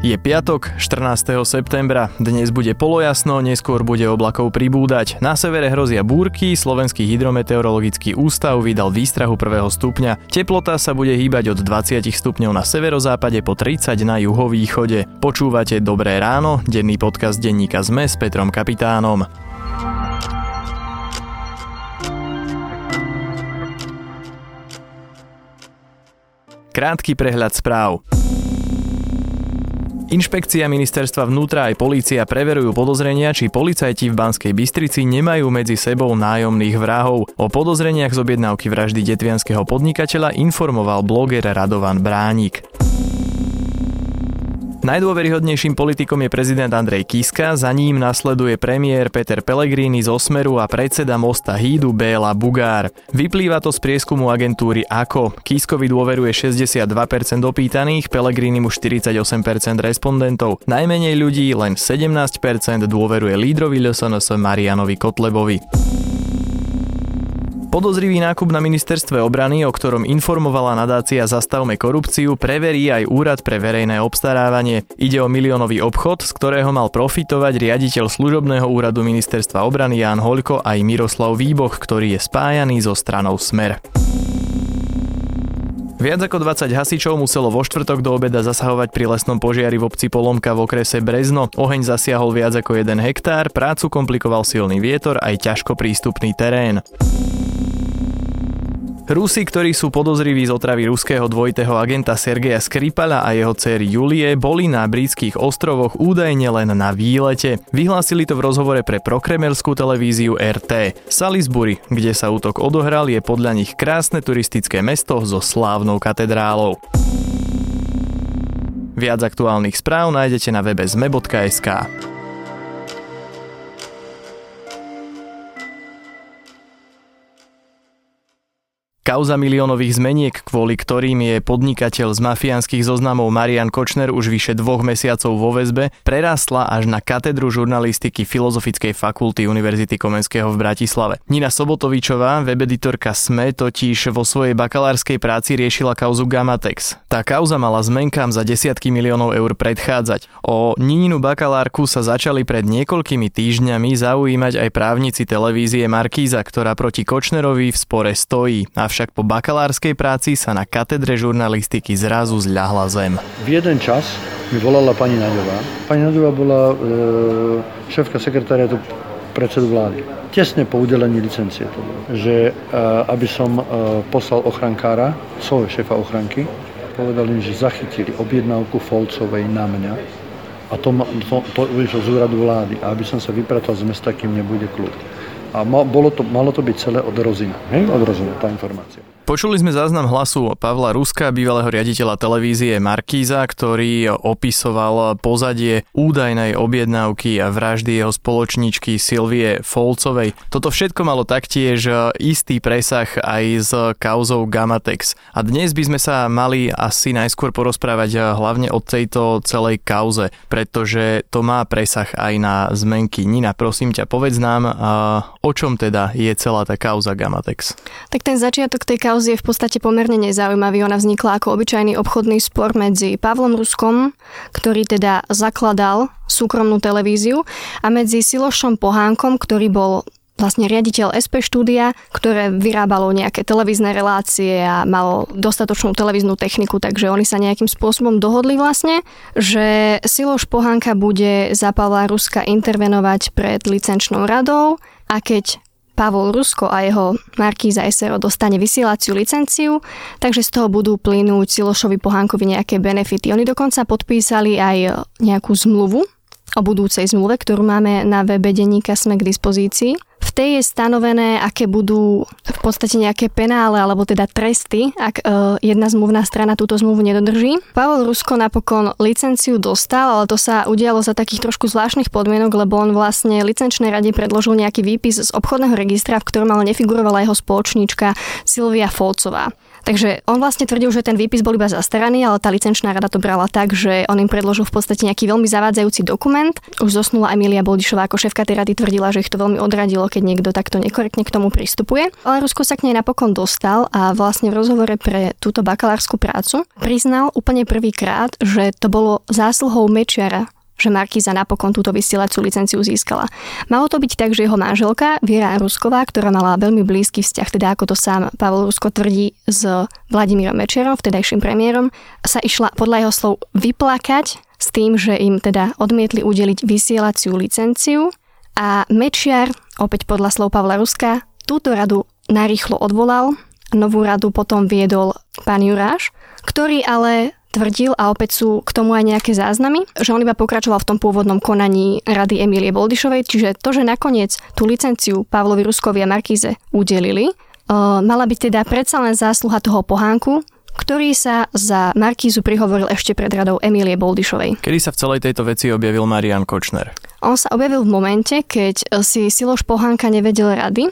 Je piatok, 14. septembra. Dnes bude polojasno, neskôr bude oblakov pribúdať. Na severe hrozia búrky, Slovenský hydrometeorologický ústav vydal výstrahu prvého stupňa. Teplota sa bude hýbať od 20 stupňov na severozápade po 30 na juhovýchode. Počúvate Dobré ráno, denný podcast denníka ZME s Petrom Kapitánom. Krátky prehľad správ. Inšpekcia ministerstva vnútra aj polícia preverujú podozrenia, či policajti v Banskej Bystrici nemajú medzi sebou nájomných vrahov. O podozreniach z objednávky vraždy detvianského podnikateľa informoval bloger Radovan Bránik. Najdôveryhodnejším politikom je prezident Andrej Kiska, za ním nasleduje premiér Peter Pellegrini z Osmeru a predseda Mosta Hídu Béla Bugár. Vyplýva to z prieskumu agentúry AKO. Kiskovi dôveruje 62% opýtaných, Pellegrini mu 48% respondentov. Najmenej ľudí, len 17% dôveruje lídrovi LSNS Marianovi Kotlebovi. Podozrivý nákup na ministerstve obrany, o ktorom informovala nadácia Zastavme korupciu, preverí aj Úrad pre verejné obstarávanie. Ide o miliónový obchod, z ktorého mal profitovať riaditeľ služobného úradu ministerstva obrany Ján Hoľko aj Miroslav Výboch, ktorý je spájaný so stranou Smer. Viac ako 20 hasičov muselo vo štvrtok do obeda zasahovať pri lesnom požiari v obci Polomka v okrese Brezno. Oheň zasiahol viac ako 1 hektár, prácu komplikoval silný vietor aj ťažko prístupný terén. Rusi, ktorí sú podozriví z otravy ruského dvojitého agenta Sergeja Skripala a jeho dcery Julie, boli na britských ostrovoch údajne len na výlete. Vyhlásili to v rozhovore pre prokremelskú televíziu RT. Salisbury, kde sa útok odohral, je podľa nich krásne turistické mesto so slávnou katedrálou. Viac aktuálnych správ nájdete na webe zme.sk. Kauza miliónových zmeniek, kvôli ktorým je podnikateľ z mafiánskych zoznamov Marian Kočner už vyše dvoch mesiacov vo väzbe, prerastla až na katedru žurnalistiky Filozofickej fakulty Univerzity Komenského v Bratislave. Nina Sobotovičová, webeditorka SME, totiž vo svojej bakalárskej práci riešila kauzu Gamatex. Tá kauza mala zmenkám za desiatky miliónov eur predchádzať. O Nininu bakalárku sa začali pred niekoľkými týždňami zaujímať aj právnici televízie Markíza, ktorá proti Kočnerovi v spore stojí. Avšak však po bakalárskej práci sa na katedre žurnalistiky zrazu zľahla zem. V jeden čas mi volala pani Naďová. Pani Naďová bola e, šéfka sekretariatu predsedu vlády. Tesne po udelení licencie to bolo. Že e, aby som e, poslal ochrankára, svojho šéfa ochranky, povedali, že zachytili objednávku Folcovej na mňa a to, to, to vyšlo z úradu vlády. A aby som sa vypratal z mesta, kým nebude kľud. A bolo to, malo to byť celé od rozina. Hej? Od rozina, tá informácia. Počuli sme záznam hlasu Pavla Ruska, bývalého riaditeľa televízie Markíza, ktorý opisoval pozadie údajnej objednávky a vraždy jeho spoločničky Silvie Folcovej. Toto všetko malo taktiež istý presah aj s kauzou Gamatex. A dnes by sme sa mali asi najskôr porozprávať hlavne o tejto celej kauze, pretože to má presah aj na zmenky. Nina, prosím ťa, povedz nám, o čom teda je celá tá kauza Gamatex. Tak ten začiatok tej kauzy kauzy je v podstate pomerne nezaujímavý. Ona vznikla ako obyčajný obchodný spor medzi Pavlom Ruskom, ktorý teda zakladal súkromnú televíziu a medzi Silošom Pohánkom, ktorý bol vlastne riaditeľ SP štúdia, ktoré vyrábalo nejaké televízne relácie a malo dostatočnú televíznu techniku, takže oni sa nejakým spôsobom dohodli vlastne, že Siloš Pohánka bude za Pavla Ruska intervenovať pred licenčnou radou a keď Pavol Rusko a jeho Markíza SRO dostane vysielaciu licenciu, takže z toho budú plynúť Silošovi Pohánkovi nejaké benefity. Oni dokonca podpísali aj nejakú zmluvu o budúcej zmluve, ktorú máme na webe denníka Sme k dispozícii. V tej je stanovené, aké budú v podstate nejaké penále alebo teda tresty, ak e, jedna zmluvná strana túto zmluvu nedodrží. Pavel Rusko napokon licenciu dostal, ale to sa udialo za takých trošku zvláštnych podmienok, lebo on vlastne licenčnej rade predložil nejaký výpis z obchodného registra, v ktorom ale nefigurovala jeho spoločníčka Silvia Folcová. Takže on vlastne tvrdil, že ten výpis bol iba zastaraný, ale tá licenčná rada to brala tak, že on im predložil v podstate nejaký veľmi zavádzajúci dokument. Už zosnula Emilia Boldišová ako šéfka tej rady tvrdila, že ich to veľmi odradilo, keď niekto takto nekorektne k tomu pristupuje. Ale Rusko sa k nej napokon dostal a vlastne v rozhovore pre túto bakalárskú prácu priznal úplne prvýkrát, že to bolo zásluhou Mečiara, že Markíza napokon túto vysielaciu licenciu získala. Malo to byť tak, že jeho manželka Viera Rusková, ktorá mala veľmi blízky vzťah, teda ako to sám Pavel Rusko tvrdí s Vladimírom Mečerom, vtedajším premiérom, sa išla podľa jeho slov vyplakať s tým, že im teda odmietli udeliť vysielaciu licenciu a Mečiar, opäť podľa slov Pavla Ruska, túto radu narýchlo odvolal, novú radu potom viedol pán Juráš, ktorý ale tvrdil, a opäť sú k tomu aj nejaké záznamy, že on iba pokračoval v tom pôvodnom konaní rady Emílie Boldišovej, čiže to, že nakoniec tú licenciu Pavlovi Ruskovi a Markíze udelili, mala byť teda predsa len zásluha toho pohánku, ktorý sa za Markízu prihovoril ešte pred radou Emílie Boldišovej. Kedy sa v celej tejto veci objavil Marian Kočner? On sa objavil v momente, keď si Siloš Pohánka nevedel rady,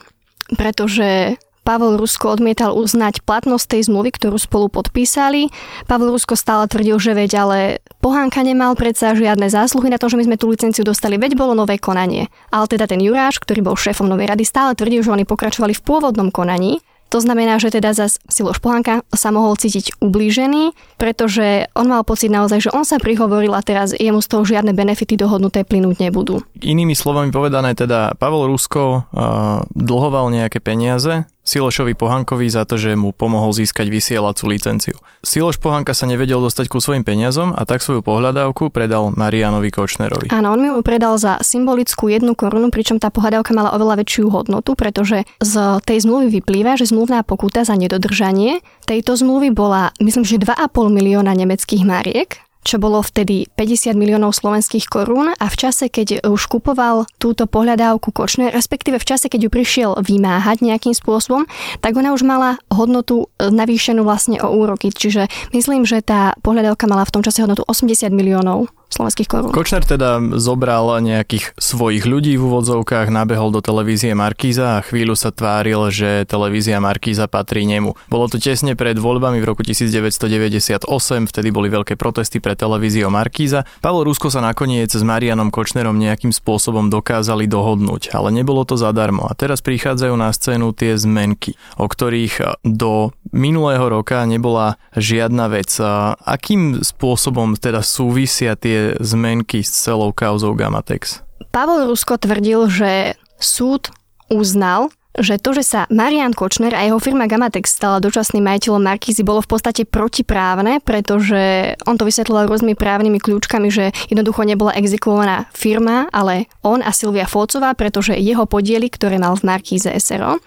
pretože Pavel Rusko odmietal uznať platnosť tej zmluvy, ktorú spolu podpísali. Pavel Rusko stále tvrdil, že veď ale Pohánka nemal predsa žiadne zásluhy na to, že my sme tú licenciu dostali, veď bolo nové konanie. Ale teda ten Juráš, ktorý bol šéfom novej rady, stále tvrdil, že oni pokračovali v pôvodnom konaní to znamená, že teda zas Siloš Pohanka sa mohol cítiť ublížený, pretože on mal pocit naozaj, že on sa prihovoril a teraz jemu z toho žiadne benefity dohodnuté plynúť nebudú. Inými slovami povedané, teda Pavol Rusko uh, dlhoval nejaké peniaze Silošovi Pohankovi za to, že mu pomohol získať vysielacú licenciu. Siloš Pohanka sa nevedel dostať ku svojim peniazom a tak svoju pohľadávku predal Marianovi Kočnerovi. Áno, on mi ju predal za symbolickú jednu korunu, pričom tá pohľadávka mala oveľa väčšiu hodnotu, pretože z tej zmluvy vyplýva, že zmluvná pokuta za nedodržanie tejto zmluvy bola, myslím, že 2,5 milióna nemeckých mariek čo bolo vtedy 50 miliónov slovenských korún a v čase, keď už kupoval túto pohľadávku Kočner, respektíve v čase, keď ju prišiel vymáhať nejakým spôsobom, tak ona už mala hodnotu e, navýšenú vlastne o úroky. Čiže myslím, že tá pohľadávka mala v tom čase hodnotu 80 miliónov slovenských korún. Kočner teda zobral nejakých svojich ľudí v úvodzovkách, nabehol do televízie Markíza a chvíľu sa tváril, že televízia Markíza patrí nemu. Bolo to tesne pred voľbami v roku 1998, vtedy boli veľké protesty pre televíziu Markíza. Pavel Rusko sa nakoniec s Marianom Kočnerom nejakým spôsobom dokázali dohodnúť, ale nebolo to zadarmo. A teraz prichádzajú na scénu tie zmenky, o ktorých do minulého roka nebola žiadna vec. Akým spôsobom teda súvisia tie zmenky s celou kauzou Gamatex? Pavol Rusko tvrdil, že súd uznal, že to, že sa Marian Kočner a jeho firma Gamatex stala dočasným majiteľom Markízy, bolo v podstate protiprávne, pretože on to vysvetloval rôznymi právnymi kľúčkami, že jednoducho nebola exekuovaná firma, ale on a Silvia Fócová, pretože jeho podiely, ktoré mal v Markíze SRO, eh,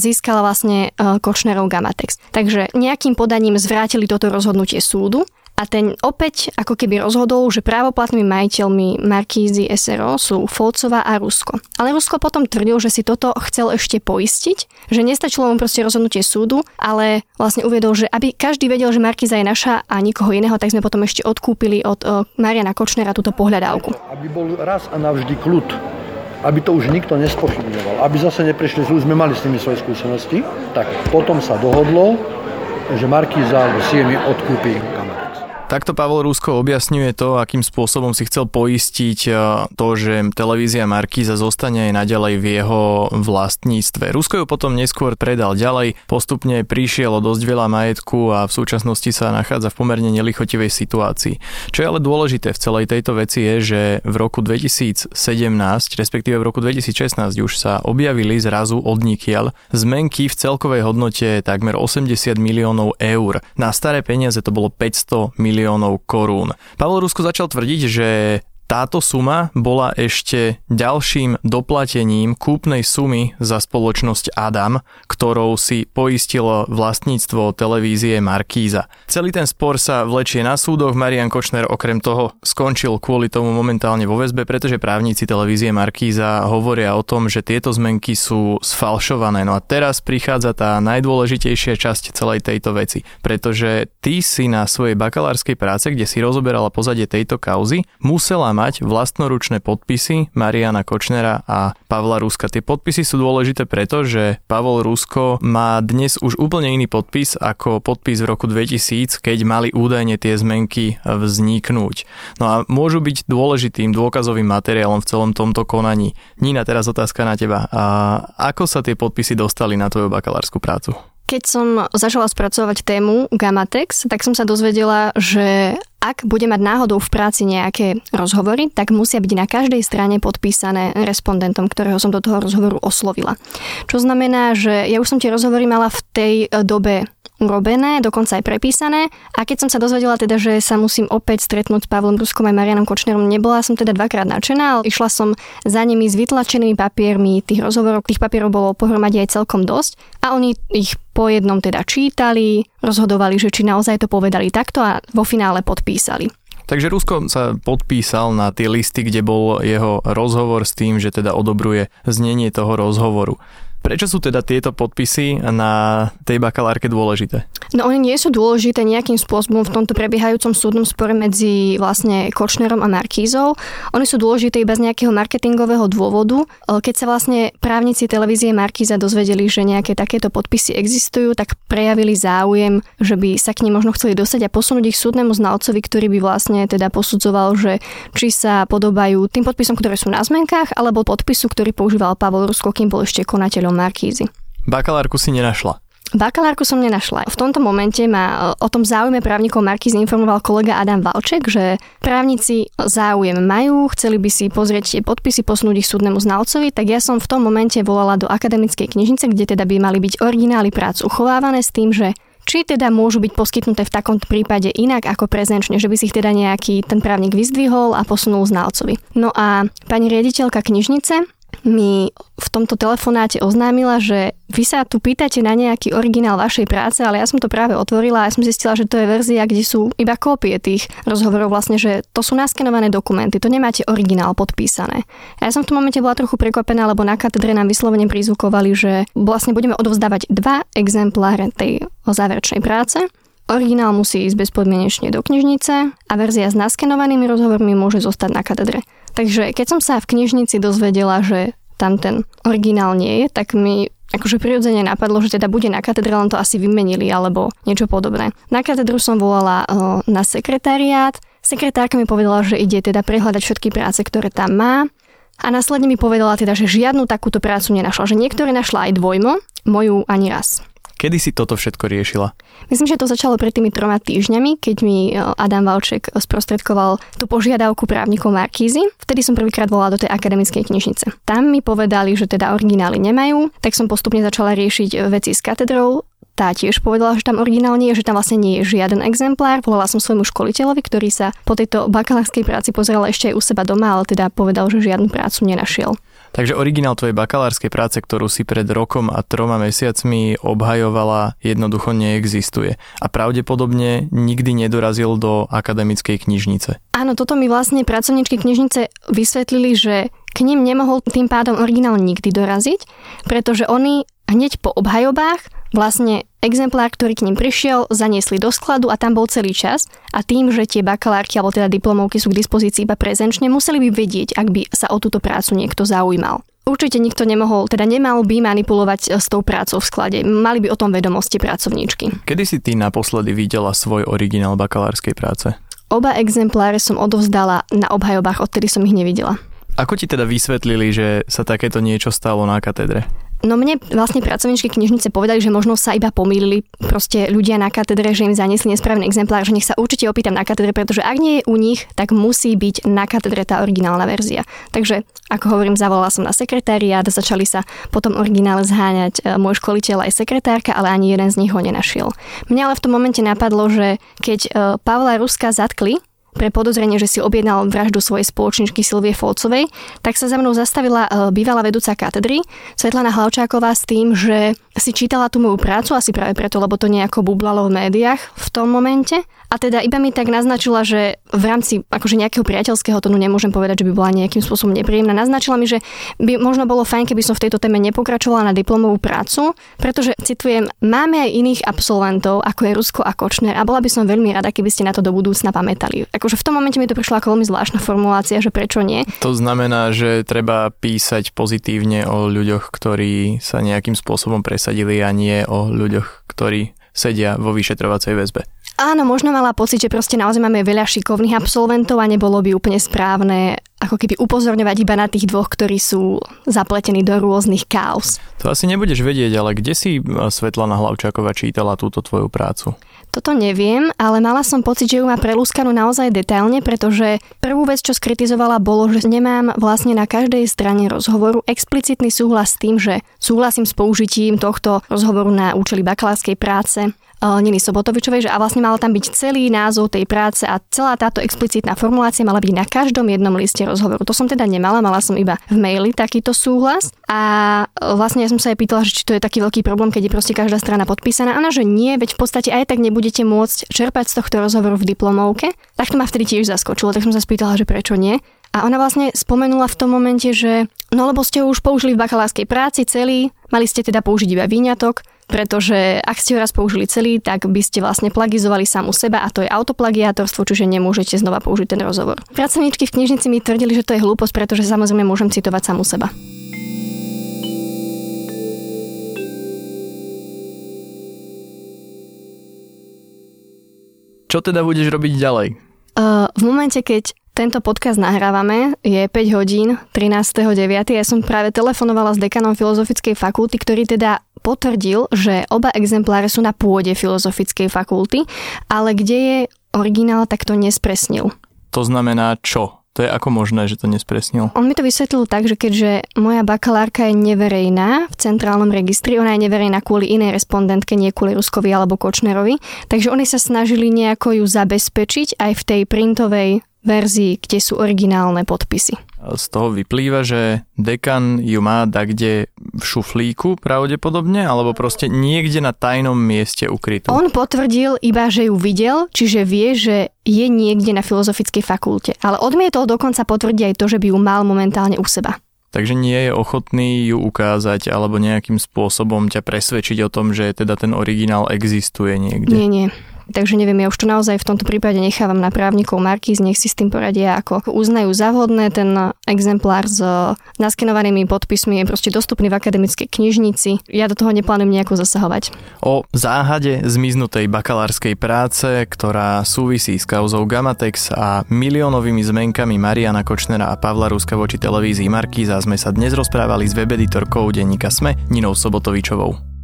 získala vlastne eh, Kočnerov Gamatex. Takže nejakým podaním zvrátili toto rozhodnutie súdu a ten opäť ako keby rozhodol, že právoplatnými majiteľmi Markízy SRO sú Folcová a Rusko. Ale Rusko potom tvrdil, že si toto chcel ešte poistiť, že nestačilo mu proste rozhodnutie súdu, ale vlastne uviedol, že aby každý vedel, že Markíza je naša a nikoho iného, tak sme potom ešte odkúpili od uh, Mariana Kočnera túto pohľadávku. Aby bol raz a navždy kľud aby to už nikto nespochybňoval, aby zase neprišli, už sme mali s nimi svoje skúsenosti, tak potom sa dohodlo, že Markíza alebo Siemi odkúpi Takto Pavol Rusko objasňuje to, akým spôsobom si chcel poistiť e, to, že televízia Markíza zostane aj naďalej v jeho vlastníctve. Rusko ju potom neskôr predal ďalej, postupne prišiel o dosť veľa majetku a v súčasnosti sa nachádza v pomerne nelichotivej situácii. Čo je ale dôležité v celej tejto veci je, že v roku 2017, respektíve v roku 2016 už sa objavili zrazu odnikiaľ zmenky v celkovej hodnote takmer 80 miliónov eur. Na staré peniaze to bolo 500 miliónov miliónov korún. Pavel Rusko začal tvrdiť, že táto suma bola ešte ďalším doplatením kúpnej sumy za spoločnosť Adam, ktorou si poistilo vlastníctvo televízie Markíza. Celý ten spor sa vlečie na súdoch. Marian Kočner okrem toho skončil kvôli tomu momentálne vo väzbe, pretože právnici televízie Markíza hovoria o tom, že tieto zmenky sú sfalšované. No a teraz prichádza tá najdôležitejšia časť celej tejto veci, pretože ty si na svojej bakalárskej práce, kde si rozoberala pozadie tejto kauzy, musela mať vlastnoručné podpisy Mariana Kočnera a Pavla Ruska. Tie podpisy sú dôležité preto, že Pavol Rusko má dnes už úplne iný podpis ako podpis v roku 2000, keď mali údajne tie zmenky vzniknúť. No a môžu byť dôležitým dôkazovým materiálom v celom tomto konaní. Nina, teraz otázka na teba. A ako sa tie podpisy dostali na tvoju bakalárskú prácu? Keď som začala spracovať tému Gamatex, tak som sa dozvedela, že ak bude mať náhodou v práci nejaké rozhovory, tak musia byť na každej strane podpísané respondentom, ktorého som do toho rozhovoru oslovila. Čo znamená, že ja už som tie rozhovory mala v tej dobe urobené, dokonca aj prepísané. A keď som sa dozvedela teda, že sa musím opäť stretnúť s Pavlom Ruskom a Marianom Kočnerom, nebola som teda dvakrát nadšená, ale išla som za nimi s vytlačenými papiermi tých rozhovorov. Tých papierov bolo pohromade aj celkom dosť a oni ich po jednom teda čítali, rozhodovali, že či naozaj to povedali takto a vo finále podpísali. Takže Rusko sa podpísal na tie listy, kde bol jeho rozhovor s tým, že teda odobruje znenie toho rozhovoru. Prečo sú teda tieto podpisy na tej bakalárke dôležité? No oni nie sú dôležité nejakým spôsobom v tomto prebiehajúcom súdnom spore medzi vlastne Kočnerom a Markízou. Oni sú dôležité iba z nejakého marketingového dôvodu. Keď sa vlastne právnici televízie Markíza dozvedeli, že nejaké takéto podpisy existujú, tak prejavili záujem, že by sa k nim možno chceli dostať a posunúť ich súdnemu znalcovi, ktorý by vlastne teda posudzoval, že či sa podobajú tým podpisom, ktoré sú na zmenkách, alebo podpisu, ktorý používal Pavol Rusko, kým bol ešte konateľom Markízy. Bakalárku si nenašla. Bakalárku som nenašla. V tomto momente ma o tom záujme právnikov Markízy informoval kolega Adam Valček, že právnici záujem majú, chceli by si pozrieť tie podpisy, posunúť ich súdnemu znalcovi, tak ja som v tom momente volala do akademickej knižnice, kde teda by mali byť originály prác uchovávané s tým, že či teda môžu byť poskytnuté v takomto prípade inak ako prezenčne, že by si ich teda nejaký ten právnik vyzdvihol a posunul znalcovi. No a pani riaditeľka knižnice mi v tomto telefonáte oznámila, že vy sa tu pýtate na nejaký originál vašej práce, ale ja som to práve otvorila a ja som zistila, že to je verzia, kde sú iba kópie tých rozhovorov, vlastne, že to sú naskenované dokumenty, to nemáte originál podpísané. A ja som v tom momente bola trochu prekvapená, lebo na katedre nám vyslovene prizvukovali, že vlastne budeme odovzdávať dva exempláre tej záverečnej práce. Originál musí ísť bezpodmienečne do knižnice a verzia s naskenovanými rozhovormi môže zostať na katedre. Takže keď som sa v knižnici dozvedela, že tam ten originál nie je, tak mi akože prirodzene napadlo, že teda bude na katedre, len to asi vymenili alebo niečo podobné. Na katedru som volala na sekretariát. Sekretárka mi povedala, že ide teda prehľadať všetky práce, ktoré tam má. A následne mi povedala teda, že žiadnu takúto prácu nenašla, že niektoré našla aj dvojmo, moju ani raz. Kedy si toto všetko riešila? Myslím, že to začalo pred tými troma týždňami, keď mi e, Adam Valček sprostredkoval tú požiadavku právnikov Markízy. Vtedy som prvýkrát volala do tej akademickej knižnice. Tam mi povedali, že teda originály nemajú, tak som postupne začala riešiť veci s katedrou, tá tiež povedala, že tam originál nie je, že tam vlastne nie je žiaden exemplár. Volala som svojmu školiteľovi, ktorý sa po tejto bakalárskej práci pozeral ešte aj u seba doma, ale teda povedal, že žiadnu prácu nenašiel. Takže originál tvojej bakalárskej práce, ktorú si pred rokom a troma mesiacmi obhajovala, jednoducho neexistuje. A pravdepodobne nikdy nedorazil do akademickej knižnice. Áno, toto mi vlastne pracovníčky knižnice vysvetlili, že k ním nemohol tým pádom originál nikdy doraziť, pretože oni hneď po obhajobách vlastne exemplár, ktorý k ním prišiel, zaniesli do skladu a tam bol celý čas a tým, že tie bakalárky alebo teda diplomovky sú k dispozícii iba prezenčne, museli by vedieť, ak by sa o túto prácu niekto zaujímal. Určite nikto nemohol, teda nemal by manipulovať s tou prácou v sklade. Mali by o tom vedomosti pracovníčky. Kedy si ty naposledy videla svoj originál bakalárskej práce? Oba exempláre som odovzdala na obhajobách, odtedy som ich nevidela. Ako ti teda vysvetlili, že sa takéto niečo stalo na katedre? No mne vlastne pracovníčky knižnice povedali, že možno sa iba pomýlili proste ľudia na katedre, že im zaniesli nesprávny exemplár, že nech sa určite opýtam na katedre, pretože ak nie je u nich, tak musí byť na katedre tá originálna verzia. Takže, ako hovorím, zavolala som na sekretariát, začali sa potom originále zháňať e, môj školiteľ aj sekretárka, ale ani jeden z nich ho nenašiel. Mňa ale v tom momente napadlo, že keď e, Pavla Ruska zatkli, pre podozrenie, že si objednal vraždu svojej spoločničky Silvie Folcovej, tak sa za mnou zastavila e, bývalá vedúca katedry Svetlana Hlavčáková s tým, že si čítala tú moju prácu, asi práve preto, lebo to nejako bublalo v médiách v tom momente. A teda iba mi tak naznačila, že v rámci akože nejakého priateľského tónu nemôžem povedať, že by bola nejakým spôsobom nepríjemná. Naznačila mi, že by možno bolo fajn, keby som v tejto téme nepokračovala na diplomovú prácu, pretože, citujem, máme aj iných absolventov, ako je Rusko a Kočner a bola by som veľmi rada, keby ste na to do budúcna pamätali. Ako akože v tom momente mi to prišla ako veľmi zvláštna formulácia, že prečo nie. To znamená, že treba písať pozitívne o ľuďoch, ktorí sa nejakým spôsobom presadili a nie o ľuďoch, ktorí sedia vo vyšetrovacej väzbe. Áno, možno mala pocit, že proste naozaj máme veľa šikovných absolventov a nebolo by úplne správne ako keby upozorňovať iba na tých dvoch, ktorí sú zapletení do rôznych chaos. To asi nebudeš vedieť, ale kde si Svetlana Hlavčáková čítala túto tvoju prácu? Toto neviem, ale mala som pocit, že ju má prelúskanú naozaj detailne, pretože prvú vec, čo skritizovala, bolo, že nemám vlastne na každej strane rozhovoru explicitný súhlas s tým, že súhlasím s použitím tohto rozhovoru na účely bakalárskej práce Niny Sobotovičovej, že a vlastne mal tam byť celý názov tej práce a celá táto explicitná formulácia mala byť na každom jednom liste rozhovoru. To som teda nemala, mala som iba v maili takýto súhlas a vlastne ja som sa aj pýtala, že či to je taký veľký problém, keď je proste každá strana podpísaná. Áno, že nie, veď v podstate aj tak nebudete môcť čerpať z tohto rozhovoru v diplomovke. Tak to ma vtedy tiež zaskočilo, tak som sa spýtala, že prečo nie. A ona vlastne spomenula v tom momente, že no lebo ste ho už použili v bakalárskej práci celý, mali ste teda použiť iba výňatok, pretože ak ste ho raz použili celý, tak by ste vlastne plagizovali samu seba a to je autoplagiátorstvo, čiže nemôžete znova použiť ten rozhovor. Pracovníčky v knižnici mi tvrdili, že to je hlúposť, pretože samozrejme môžem citovať samu seba. Čo teda budeš robiť ďalej? Uh, v momente, keď tento podcast nahrávame, je 5 hodín 13.9. Ja som práve telefonovala s dekanom Filozofickej fakulty, ktorý teda potvrdil, že oba exempláre sú na pôde Filozofickej fakulty, ale kde je originál, tak to nespresnil. To znamená čo? To je ako možné, že to nespresnil? On mi to vysvetlil tak, že keďže moja bakalárka je neverejná v centrálnom registri, ona je neverejná kvôli inej respondentke, nie kvôli Ruskovi alebo Kočnerovi, takže oni sa snažili nejako ju zabezpečiť aj v tej printovej verzii, kde sú originálne podpisy. Z toho vyplýva, že dekan ju má kde v šuflíku pravdepodobne, alebo proste niekde na tajnom mieste ukrytú. On potvrdil iba, že ju videl, čiže vie, že je niekde na filozofickej fakulte. Ale odmietol dokonca potvrdiť aj to, že by ju mal momentálne u seba. Takže nie je ochotný ju ukázať alebo nejakým spôsobom ťa presvedčiť o tom, že teda ten originál existuje niekde. Nie, nie. Takže neviem, ja už to naozaj v tomto prípade nechávam na právnikov Markíz, nech si s tým poradia, ako uznajú za. Ten exemplár s naskenovanými podpismi je proste dostupný v akademickej knižnici. Ja do toho neplánujem nejako zasahovať. O záhade zmiznutej bakalárskej práce, ktorá súvisí s kauzou Gamatex a miliónovými zmenkami Mariana Kočnera a Pavla Ruska voči televízii Markíza sme sa dnes rozprávali s webeditorkou denníka SME Ninou Sobotovičovou.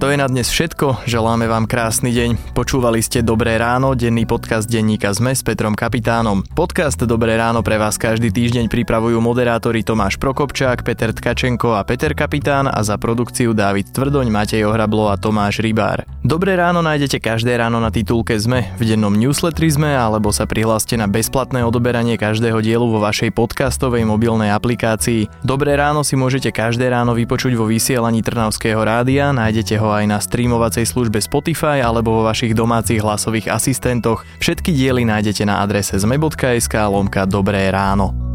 To je na dnes všetko, želáme vám krásny deň. Počúvali ste Dobré ráno, denný podcast denníka ZME s Petrom Kapitánom. Podcast Dobré ráno pre vás každý týždeň pripravujú moderátori Tomáš Prokopčák, Peter Tkačenko a Peter Kapitán a za produkciu Dávid Tvrdoň, Matej Ohrablo a Tomáš Rybár. Dobré ráno nájdete každé ráno na titulke ZME, v dennom newsletteri ZME alebo sa prihláste na bezplatné odoberanie každého dielu vo vašej podcastovej mobilnej aplikácii. Dobré ráno si môžete každé ráno vypočuť vo vysielaní Trnavského rádia, nájdete ho aj na streamovacej službe Spotify alebo vo vašich domácich hlasových asistentoch. Všetky diely nájdete na adrese zme.sk lomka Dobré ráno.